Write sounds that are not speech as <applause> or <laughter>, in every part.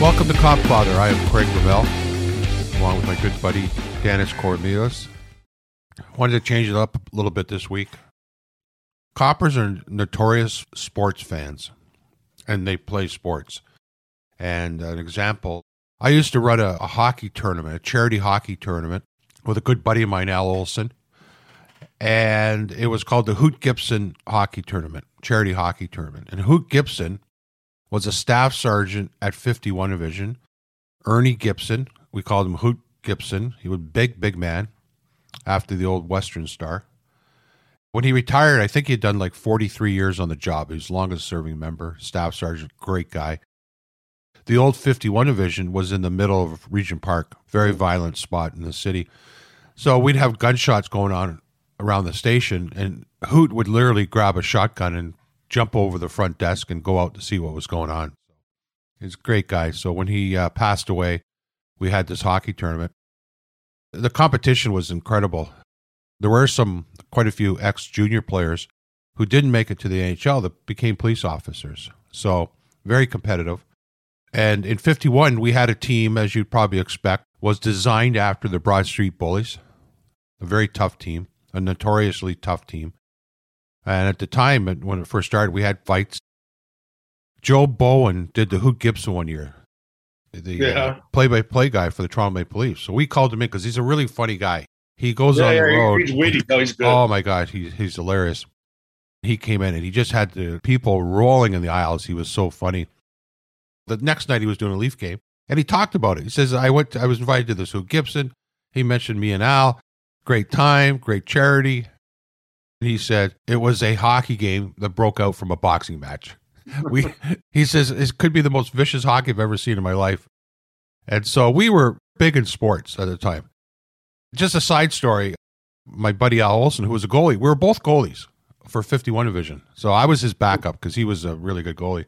Welcome to Copfather. I am Craig Bromell, along with my good buddy Dennis Cornelius. Wanted to change it up a little bit this week. Coppers are notorious sports fans, and they play sports. And an example, I used to run a, a hockey tournament, a charity hockey tournament, with a good buddy of mine, Al Olson, and it was called the Hoot Gibson Hockey Tournament, charity hockey tournament. And Hoot Gibson was a staff sergeant at 51 Division. Ernie Gibson, we called him Hoot Gibson. He was big, big man after the old Western Star. When he retired, I think he had done like 43 years on the job. He was longest serving member, staff sergeant, great guy. The old 51 Division was in the middle of Regent Park, very violent spot in the city. So we'd have gunshots going on around the station, and Hoot would literally grab a shotgun and jump over the front desk and go out to see what was going on. He's a great guy. So when he uh, passed away, we had this hockey tournament. The competition was incredible. There were some, quite a few ex junior players who didn't make it to the NHL that became police officers. So very competitive. And in 51, we had a team, as you'd probably expect, was designed after the Broad Street Bullies, a very tough team, a notoriously tough team. And at the time, when it first started, we had fights. Joe Bowen did the Hoot Gibson one year, the uh, Yeah. play by play guy for the Toronto Maple Leafs. So we called him in because he's a really funny guy. He goes Yeah, on the road. he's witty. No, he's good. Oh my God, he's he's hilarious. He came in and he just had the people rolling in the aisles. He was so funny. The next night he was doing a Leaf game and he talked about it. He says, "I went. To, I was invited to this Hoot Gibson. He mentioned me and Al. Great time, great charity." He said it was a hockey game that broke out from a boxing match. We, <laughs> he says, it could be the most vicious hockey I've ever seen in my life. And so we were big in sports at the time. Just a side story my buddy Al Olson, who was a goalie, we were both goalies for 51 Division. So I was his backup because he was a really good goalie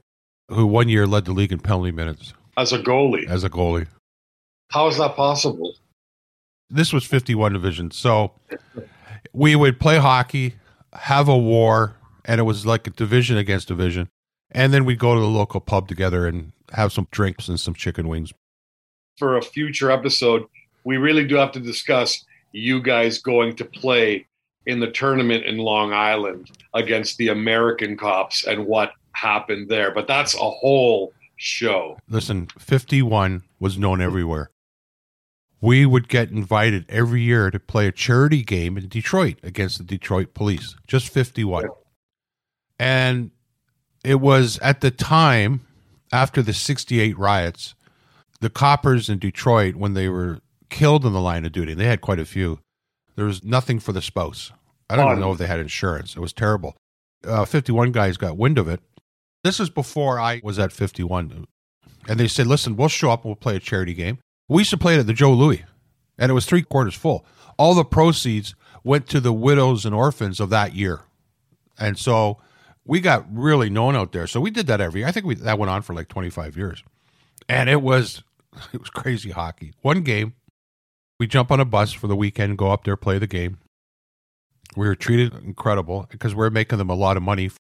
who one year led the league in penalty minutes As a goalie. as a goalie. How is that possible? This was 51 Division. So we would play hockey, have a war, and it was like a division against division. And then we'd go to the local pub together and have some drinks and some chicken wings. For a future episode, we really do have to discuss you guys going to play in the tournament in Long Island against the American cops and what happened there. But that's a whole show. Listen, 51 was known everywhere. We would get invited every year to play a charity game in Detroit against the Detroit police, just 51. And it was at the time after the 68 riots, the coppers in Detroit, when they were killed in the line of duty, they had quite a few, there was nothing for the spouse. I don't even know if they had insurance. It was terrible. Uh, 51 guys got wind of it. This was before I was at 51 and they said, "Listen, we'll show up and we'll play a charity game." We used to play it at the Joe Louis, and it was three quarters full. All the proceeds went to the widows and orphans of that year, and so we got really known out there. So we did that every. year. I think we that went on for like twenty five years, and it was <laughs> it was crazy hockey. One game, we jump on a bus for the weekend, go up there, play the game. We were treated incredible because we are making them a lot of money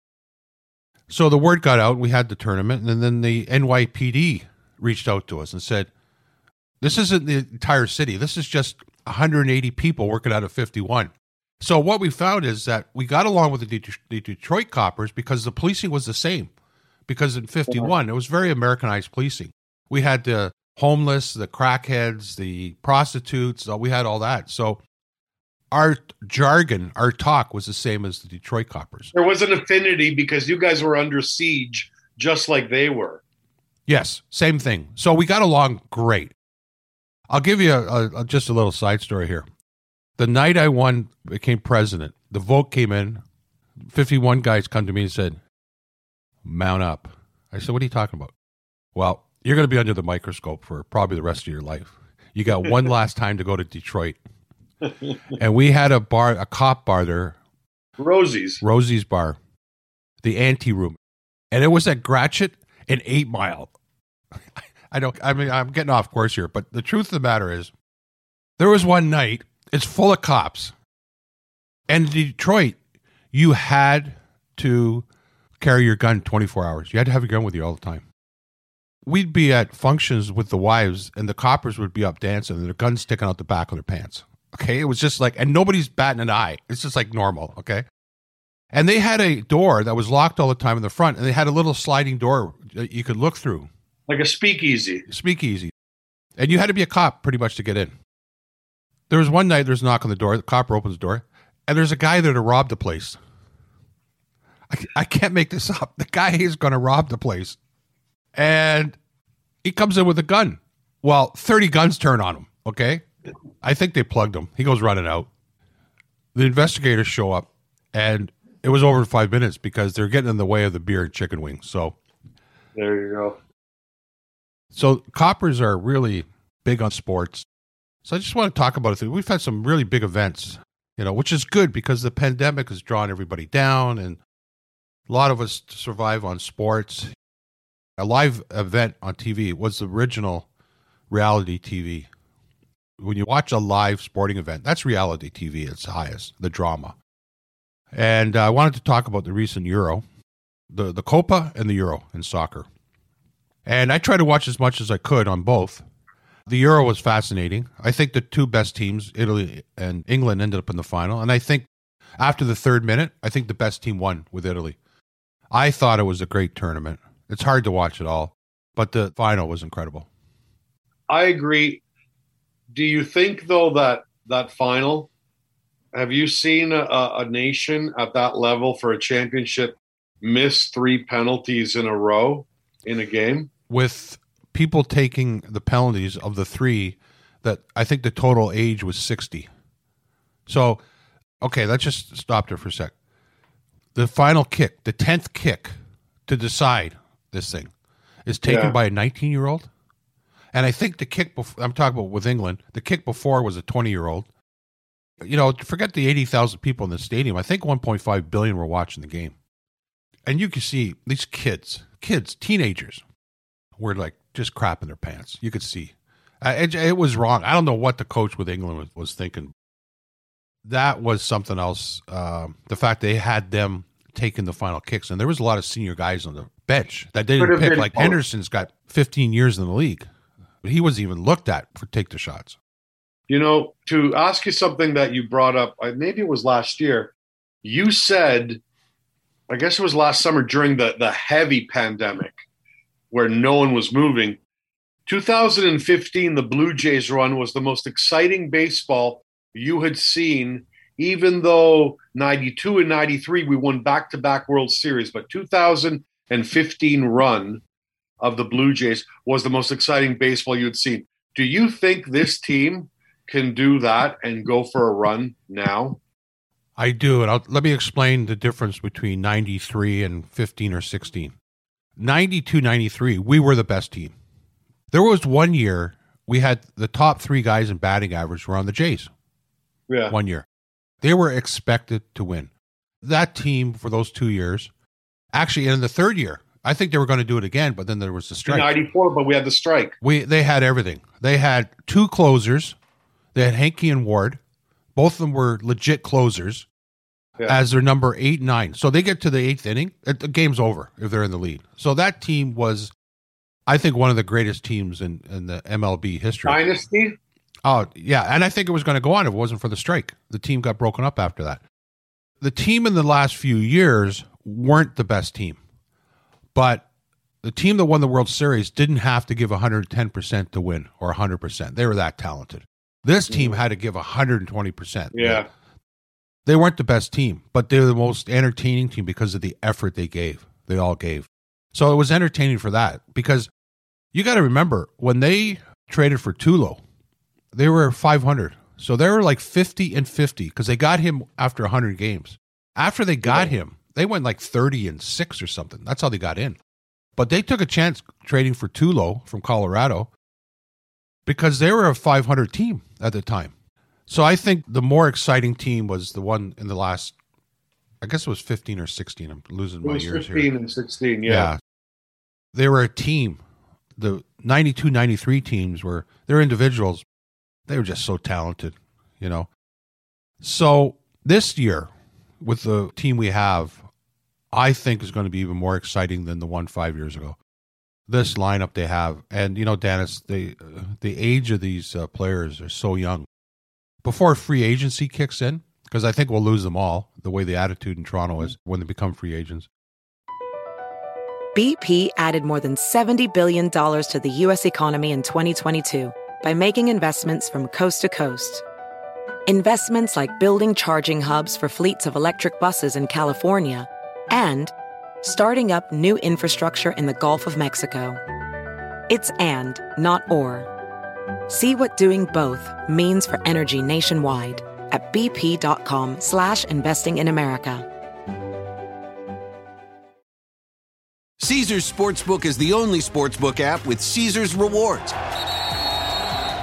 so the word got out, we had the tournament, and then the NYPD reached out to us and said, This isn't the entire city. This is just 180 people working out of 51. So what we found is that we got along with the, Det- the Detroit coppers because the policing was the same. Because in 51, it was very Americanized policing. We had the homeless, the crackheads, the prostitutes, uh, we had all that. So our jargon, our talk was the same as the Detroit coppers. There was an affinity because you guys were under siege just like they were. Yes, same thing. So we got along great. I'll give you a, a, just a little side story here. The night I won, became president, the vote came in. 51 guys come to me and said, Mount up. I said, What are you talking about? Well, you're going to be under the microscope for probably the rest of your life. You got one <laughs> last time to go to Detroit. and we had a bar, a cop bar there, Rosie's. Rosie's Bar, the ante room, and it was at Gratiot and Eight Mile. <laughs> I don't. I mean, I'm getting off course here, but the truth of the matter is, there was one night. It's full of cops, and in Detroit, you had to carry your gun 24 hours. You had to have your gun with you all the time. We'd be at functions with the wives, and the coppers would be up dancing, and their guns sticking out the back of their pants. Okay, it was just like, and nobody's batting an eye. It's just like normal. Okay. And they had a door that was locked all the time in the front, and they had a little sliding door that you could look through, Like a speakeasy. speakeasy. And you had to be a cop pretty much to get in. There was one night, there's a knock on the door, the cop opens the door, and there's a guy there to rob the place. I, I can't make this up. The guy is going to rob the place. And he comes in with a gun. Well, 30 guns turn on him, okay? I think they plugged him. He goes running out. The investigators show up, and it was over five minutes because they're getting in the way of the beer and chicken wings. So, There you go. So coppers are really big on sports. So I just want to talk about it. We've had some really big events, you know, which is good because the pandemic has drawn everybody down, and a lot of us survive on sports. A live event on TV was the original reality TV. When you watch a live sporting event, that's reality TV at its highest, the drama. And uh, I wanted to talk about the recent Euro, the the Copa and the Euro in soccer. And I tried to watch as much as I could on both. The Euro was fascinating. I think the two best teams, Italy and England, ended up in the final. And I think after the third minute, I think the best team won with Italy. I thought it was a great tournament. It's hard to watch it all, but the final was incredible. I agree. Do you think though that that final? Have you seen a, a nation at that level for a championship miss three penalties in a row in a game? With people taking the penalties of the three, that I think the total age was 60. So, okay, let's just stop there for a sec. The final kick, the 10th kick to decide this thing, is taken Yeah. by a 19 year old. And I think the kick, before, I'm talking about with England, the kick before was a 20 year old. You know, forget the 80,000 people in the stadium. I think 1.5 billion were watching the game. And you can see these kids, kids, teenagers, were like just crapping their pants. You could see. It, it was wrong. I don't know what the coach with England was, was thinking. That was something else. Um, the fact they had them taking the final kicks, and there was a lot of senior guys on the bench that they didn't pick. Like both. Henderson's got 15 years in the league. But he wasn't even looked at for take the shots. You know, to ask you something that you brought up, maybe it was last year. You said, I guess it was last summer during the the heavy pandemic, where no one was moving. 2015, the Blue Jays run was the most exciting baseball you had seen. Even though 92 and 93 we won back to back World Series, but 2015 run of the Blue Jays was the most exciting baseball you'd seen. Do you think this team can do that and go for a run now? I do, and I'll, let me explain the difference between 93 and 15 or 16. 92, 93, we were the best team. There was one year we had the top three guys in batting average were on the Jays. Yeah. One year, they were expected to win. That team for those two years, actually, in the third year, I think they were going to do it again, but then there was the strike. 94, but we had the strike. We they had everything. They had two closers. They had Henke and Ward. Both of them were legit closers Yeah. as their number eight nine. So they get to the eighth inning, the game's over if they're in the lead. So that team was, I think, one of the greatest teams in, in the MLB history. Dynasty? Oh, yeah. And I think it was going to go on if it wasn't for the strike. The team got broken up after that. The team in the last few years weren't the best team, but the team that won the World Series didn't have to give 110% to win or 100%. They were that talented. This team mm. had to give 120%. Yeah. They weren't the best team, but they were the most entertaining team because of the effort they gave. They all gave. So it was entertaining for that because you got to remember when they traded for Tulo, they were 500. So they were like 50 and 50 because they got him after 100 games. After they got him, they went like 30 and 6 or something. That's how they got in. But they took a chance trading for Tulo from Colorado because they were a 500 team at the time. So I think the more exciting team was the one in the last, I guess it was 15 or 16. I'm losing It my was years 15 here. and 16. Yeah. Yeah. They were a team. The 92 93 teams were, they're individuals. They were just so talented, you know. So this year, with the team we have, I think is going to be even more exciting than the one five years ago. This lineup they have, and you know, Dennis, the the age of these uh, players are so young. Before free agency kicks in, because I think we'll lose them all. The way the attitude in Toronto is when they become free agents. BP added more than $70 billion to the U.S. economy in 2022 by making investments from coast to coast. Investments like building charging hubs for fleets of electric buses in California and starting up new infrastructure in the Gulf of Mexico. It's and, not or. See what doing both means for energy nationwide at bp.com slash investing in America. Caesars Sportsbook is the only sportsbook app with Caesars rewards.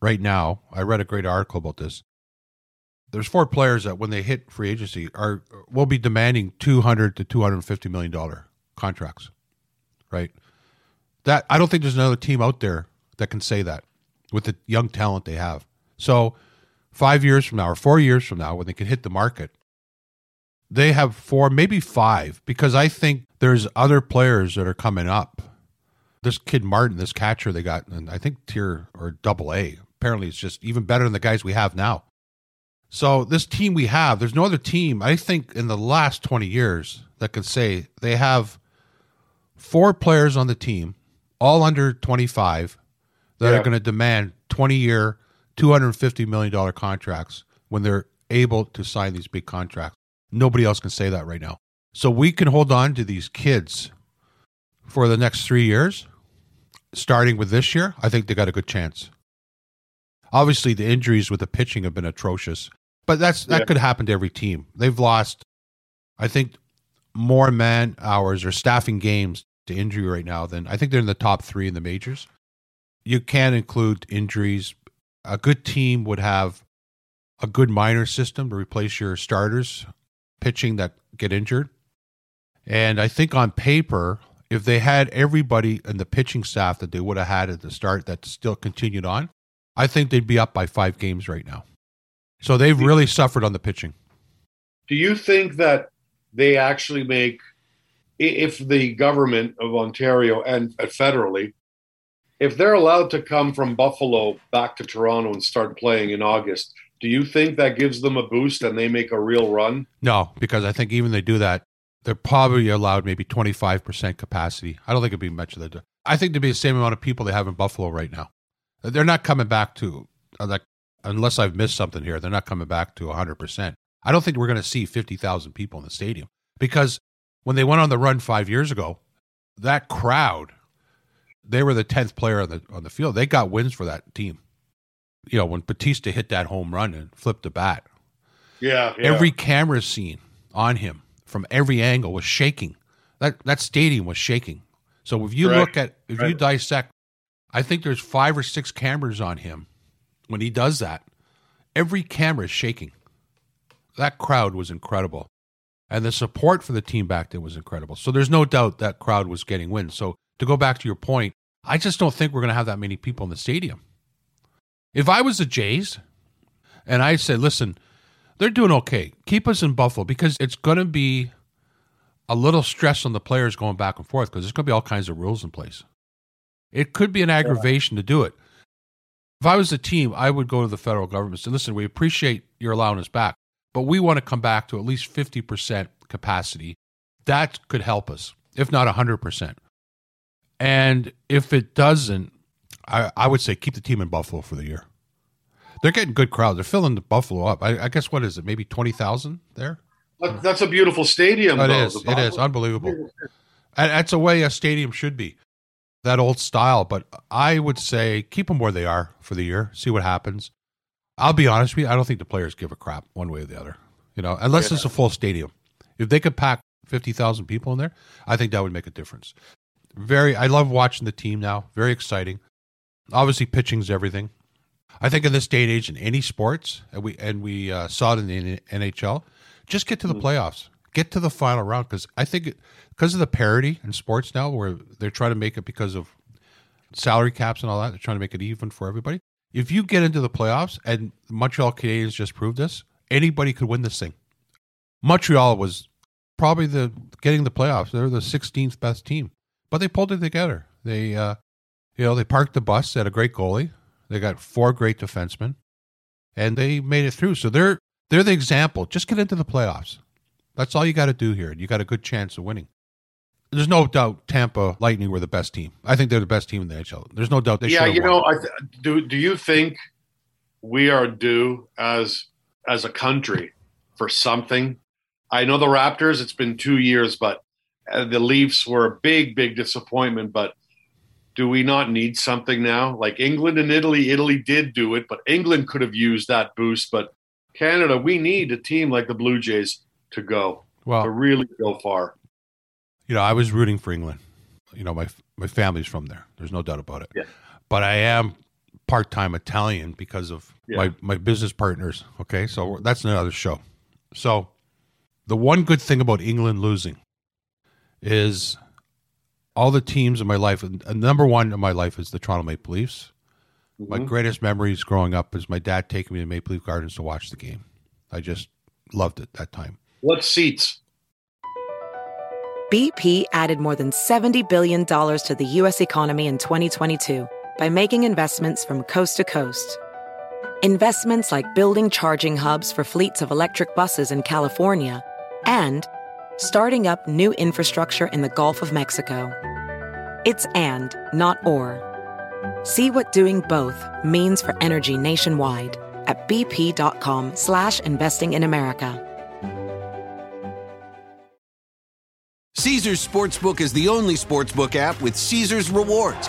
right now. I read a great article about this. There's four players that when they hit free agency are will be demanding 200 to 250 million dollar contracts. Right? That I don't think there's another team out there that can say that with the young talent they have. So, 5 years from now or 4 years from now when they can hit the market, they have four, maybe five because I think there's other players that are coming up this kid Martin, this catcher they got, and I think tier or double A. Apparently, it's just even better than the guys we have now. So this team we have, there's no other team I think in the last 20 years that can say they have four players on the team, all under 25, that Yeah. are going to demand 20 year, 250 million dollar contracts when they're able to sign these big contracts. Nobody else can say that right now. So we can hold on to these kids for the next three years, starting with this year, I think they got a good chance. Obviously, the injuries with the pitching have been atrocious, but that's that Yeah. could happen to every team. They've lost, I think, more man hours or staffing games to injury right now than I think they're in the top three in the majors. You can include injuries. A good team would have a good minor system to replace your starters pitching that get injured. And I think on paper, if they had everybody in the pitching staff that they would have had at the start that still continued on, I think they'd be up by five games right now. So they've really suffered on the pitching. Do you think that they actually make, if the government of Ontario and federally, if they're allowed to come from Buffalo back to Toronto and start playing in August, do you think that gives them a boost and they make a real run? No, because I think even they do that, they're probably allowed maybe 25% capacity. I don't think it'd be much of the. I think there'd be the same amount of people they have in Buffalo right now. They're not coming back to, uh, like, unless I've missed something here, they're not coming back to 100%. I don't think we're going to see 50,000 people in the stadium because when they went on the run five years ago, that crowd, they were the 10th player on the, on the field. They got wins for that team. You know, when Bautista hit that home run and flipped the bat, Yeah. every camera scene on him from every angle was shaking. That that stadium was shaking. So if you Correct. look at if you dissect, I think there's five or six cameras on him when he does that, every camera is shaking. That crowd was incredible. And the support for the team back then was incredible. So there's no doubt that crowd was getting wins. So to go back to your point, I just don't think we're going to have that many people in the stadium. If I was the Jays and I said, listen, they're doing okay. Keep us in Buffalo because it's going to be a little stress on the players going back and forth because there's going to be all kinds of rules in place. It could be an aggravation yeah. to do it. If I was a team, I would go to the federal government and say, listen, we appreciate your allowing us back, but we want to come back to at least 50% capacity. That could help us, if not 100%. And if it doesn't, I, I would say keep the team in Buffalo for the year. They're getting good crowds. They're filling the Buffalo up. I, I guess what is it? Maybe twenty thousand there. That's a beautiful stadium. It though, is. It is unbelievable. That's the way a stadium should be, that old style. But I would say keep them where they are for the year. See what happens. I'll be honest with you. I don't think the players give a crap one way or the other. You know, unless yeah. it's a full stadium. If they could pack fifty thousand people in there, I think that would make a difference. Very. I love watching the team now. Very exciting. Obviously, pitching's everything. I think in this day and age, in any sports, and we and we uh, saw it in the NHL, just get to the mm. playoffs, get to the final round because I think because of the parity in sports now, where they're trying to make it because of salary caps and all that, they're trying to make it even for everybody. If you get into the playoffs, and Montreal Canadiens just proved this, anybody could win this thing. Montreal was probably the getting the playoffs. They're the 16th best team, but they pulled it together. They, uh, you know, they parked the bus. They had a great goalie. They got four great defensemen, and they made it through. So they're they're the example. Just get into the playoffs. That's all you got to do here. You got a good chance of winning. There's no doubt Tampa Lightning were the best team. I think they're the best team in the NHL. There's no doubt they. Yeah, you won. know, I th- do. Do you think we are due as as a country for something? I know the Raptors. It's been two years, but uh, the Leafs were a big, big disappointment. But do we not need something now? Like England and Italy, Italy did do it, but England could have used that boost. But Canada, we need a team like the Blue Jays to go, well, to really go far. You know, I was rooting for England. You know, my my family's from there. There's no doubt about it. Yeah. But I am part time Italian because of yeah. my my business partners. Okay, so that's another show. So, the one good thing about England losing is all the teams in my life. Number one in my life is the Toronto Maple Leafs. Mm-hmm. My greatest memories growing up is my dad taking me to Maple Leaf Gardens to watch the game. I just loved it that time. What seats? BP added more than $70 billion to the U.S. economy in 2022 by making investments from coast to coast. Investments like building charging hubs for fleets of electric buses in California and starting up new infrastructure in the Gulf of Mexico. It's and, not or. See what doing both means for energy nationwide at bp.com slash investing in America. Caesars Sportsbook is the only sportsbook app with Caesars rewards.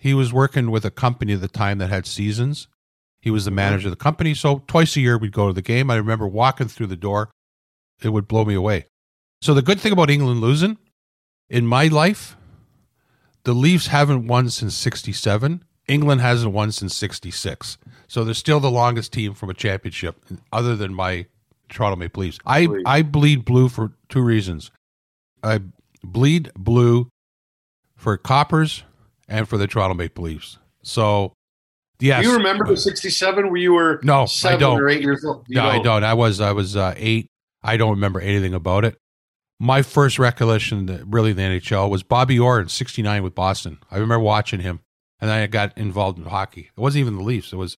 he was working with a company at the time that had seasons. He was the manager of the company. So twice a year we'd go to the game. I remember walking through the door. It would blow me away. So the good thing about England losing in my life, the Leafs haven't won since 67. England hasn't won since 66. So they're still the longest team from a championship other than my Toronto Maple Leafs. I, I bleed blue for two reasons. I bleed blue for coppers and for the Toronto Maple Leafs. So, yes. Do you remember the '67 where you were no, seven I don't. or eight years old? You no, don't. I don't. I was I was uh, eight. I don't remember anything about it. My first recollection, really, the NHL was Bobby Orr in '69 with Boston. I remember watching him, and I got involved in hockey. It wasn't even the Leafs. It was.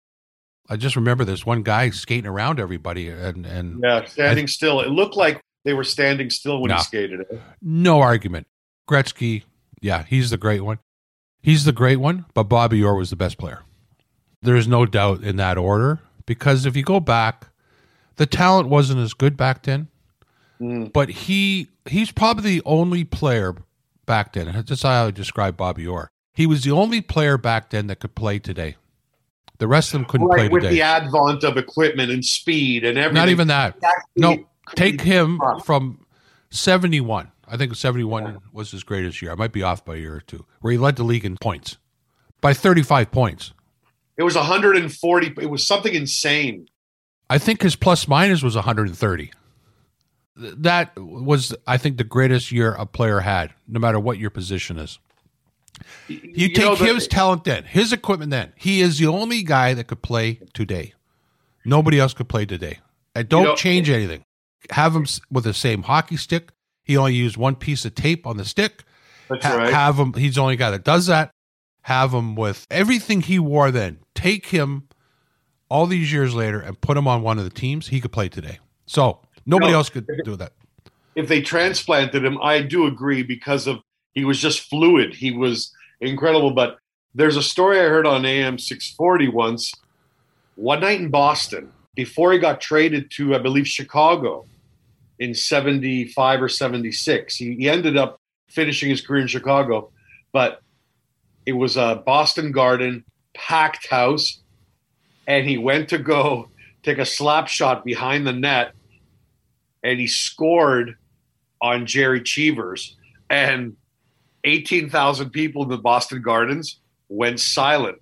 I just remember this one guy skating around everybody, and and yeah, standing still. It looked like they were standing still when no, he skated. Eh? No argument. Gretzky, yeah, he's the great one. He's the great one, but Bobby Orr was the best player. There is no doubt in that order because if you go back, the talent wasn't as good back then. Mm. But he he's probably the only player back then. That's how I would describe Bobby Orr. He was the only player back then that could play today. The rest of them couldn't play Right, with today. the advent of equipment and speed and everything. Not even that. No, take him from 71. I think 71 was his greatest year. I might be off by a year or two, where he led the league in points by 35 points. It was 140. It was something insane. I think his plus minus was 130. That was, I think, the greatest year a player had, no matter what your position is. You, take know, the- his talent then, his equipment then. He is the only guy that could play today. Nobody else could play today. And don't know- change anything. Have him with the same hockey stick. He only used one piece of tape on the stick. That's Ha- right. Have him. He's the only guy that does that. Have him with everything he wore then. Take him all these years later and put him on one of the teams. He could play today. So nobody No, else could do that. if they transplanted him, I do agree because of he was just fluid. He was incredible. But there's a story I heard on AM 640 once. One night in Boston, before he got traded to, I believe, Chicago in 75 or 76, he, he ended up finishing his career in Chicago. But it was a Boston Garden packed house, and he went to go take a slap shot behind the net and he scored on Gerry Cheevers, and 18,000 people in the Boston Gardens went silent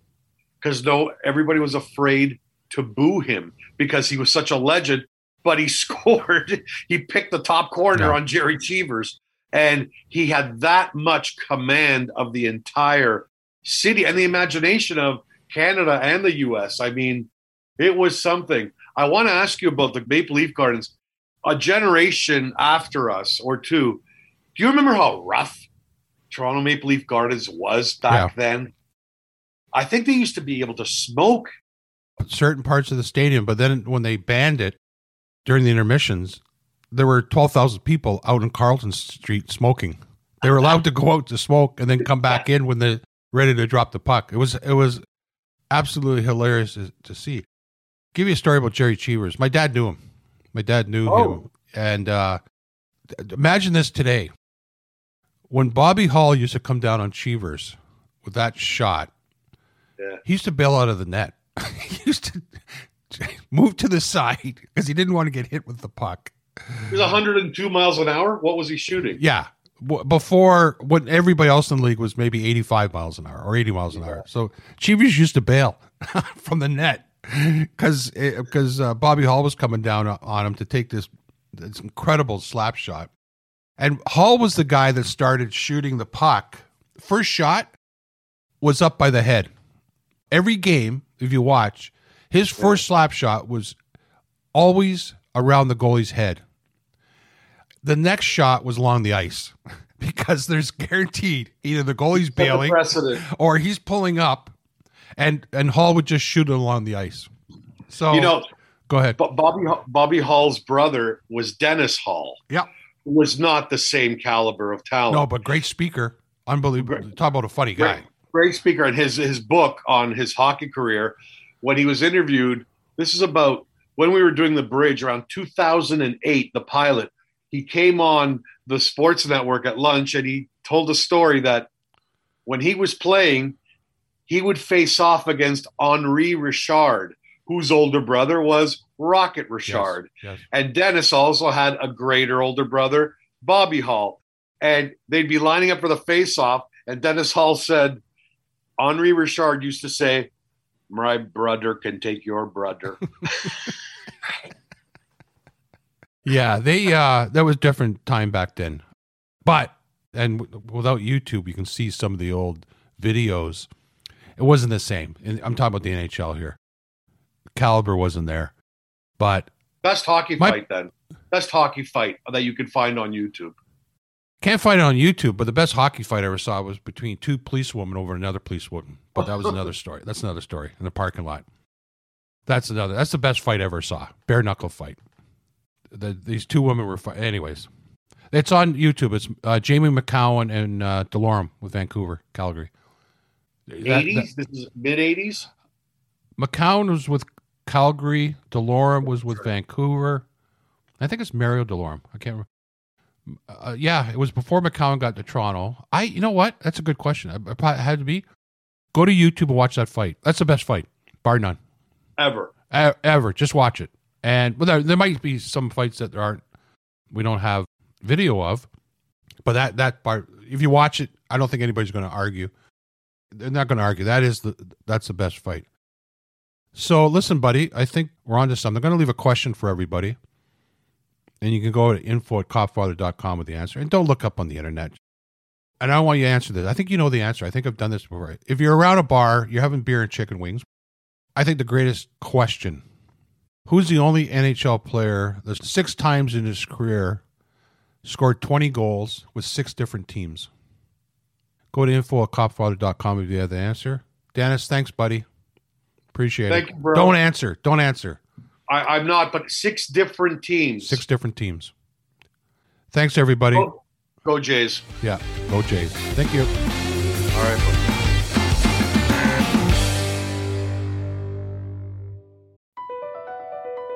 because no, everybody was afraid to boo him because he was such a legend. But he <laughs> scored. He picked the top corner Yeah. on Gerry Cheevers, and he had that much command of the entire city and the imagination of Canada and the U.S. I mean, it was something. I want to ask you about the Maple Leaf Gardens a generation after us or two, do you remember how rough Toronto Maple Leaf Gardens was back then? I think they used to be able to smoke. certain parts of the stadium, but then when they banned it during the intermissions, there were 12,000 people out in Carlton Street smoking. They were allowed to go out to smoke and then come back in when they're ready to drop the puck. It was it was absolutely hilarious to, to see. Give you a story about Gerry Cheevers. My dad knew him. My dad knew Oh. him. And uh, imagine this today. When Bobby Hull used to come down on Cheevers with that shot, Yeah. he used to bail out of the net. <laughs> he used to <laughs> move to the side because he didn't want to get hit with the puck. He was 102 miles an hour. What was he shooting? Yeah. Before when everybody else in the league was maybe 85 miles an hour or 80 miles an hour. So Cheevers used to bail <laughs> from the net because because uh, Bobby Hull was coming down on him to take this this incredible slap shot. And Hull was the guy that started shooting the puck. First shot was up by the head. Every game, if you watch, his first slap shot was always around the goalie's head. The next shot was along the ice <laughs> because there's guaranteed either the goalie's the bailing or he's pulling up and and Hull would just shoot it along the ice. So You know, go ahead. but Bobby Bobby Hull's brother was Dennis Hull. Yeah. Was not the same caliber of talent. No, but great speaker. Unbelievable. Talk about a funny guy. great, great speaker and his his book on his hockey career when he was interviewed this is about when we were doing the bridge around 2008 the pilot he came on the sports network at lunch and he told a story that when he was playing he would face off against henri richard whose older brother was rocket richard Yes. and Dennis also had a greater older brother, Bobby Hull. And they'd be lining up for the face off. And Dennis Hull said, Henri Richard used to say, My brother can take your brother. <laughs> Yeah, they uh that was different time back then. But and w- without YouTube, you can see some of the old videos. It wasn't the same. And I'm talking about the NHL here. Caliber wasn't there. But Best hockey My- fight then. Best hockey fight that you can find on YouTube. can't find it on YouTube, but the best hockey fight I ever saw was between two police women over another policewoman. But that was another story. That's another story in the parking lot. That's another. That's the best fight I ever saw. Bare knuckle fight. The, these two women were fight. Anyways, it's on YouTube. It's uh, Jamie Macoun and uh, Delorme with Vancouver, Calgary. 80s? this is mid 80s? that- Macoun was with Calgary. Delorme was with Vancouver. I think it's Mario Delorme. I can't remember. Uh, yeah, it was before Macoun got to Toronto. I, you know what? That's a good question. I, I probably had to be. Go to YouTube and watch that fight. That's the best fight, bar none. Ever. E- ever. Just watch it. And well, there, there might be some fights that there aren't, we don't have video of, but that that part, if you watch it, I don't think anybody's going to argue. They're not going to argue. That is the that's the best fight. So listen, buddy, I think we're on to something. I'm going to leave a question for everybody. And you can go to info at copfather.com with the answer. And don't look up on the internet. And I don't want you to answer this. I think you know the answer. I think I've done this before. If you're around a bar, you're having beer and chicken wings. I think the greatest question Who's the only NHL player that six times in his career scored 20 goals with six different teams? Go to info at copfather.com if you have the answer. Dennis, thanks, buddy. Appreciate Thank it. you, bro. Don't answer. Don't answer. I, I'm not, but six different teams. Six different teams. Thanks, everybody. Go, go Jays. Yeah, go Jays. Thank you. All right.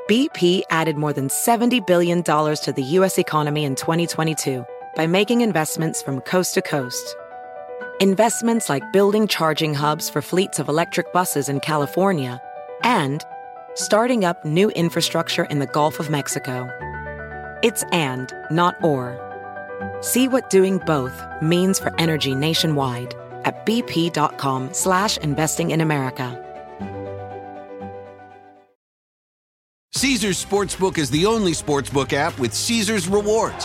BP added more than $70 billion to the U.S. economy in 2022 by making investments from coast to coast. Investments like building charging hubs for fleets of electric buses in California and starting up new infrastructure in the Gulf of Mexico. It's and, not or. See what doing both means for energy nationwide at bp.com slash investing in America. Caesars Sportsbook is the only sportsbook app with Caesars rewards.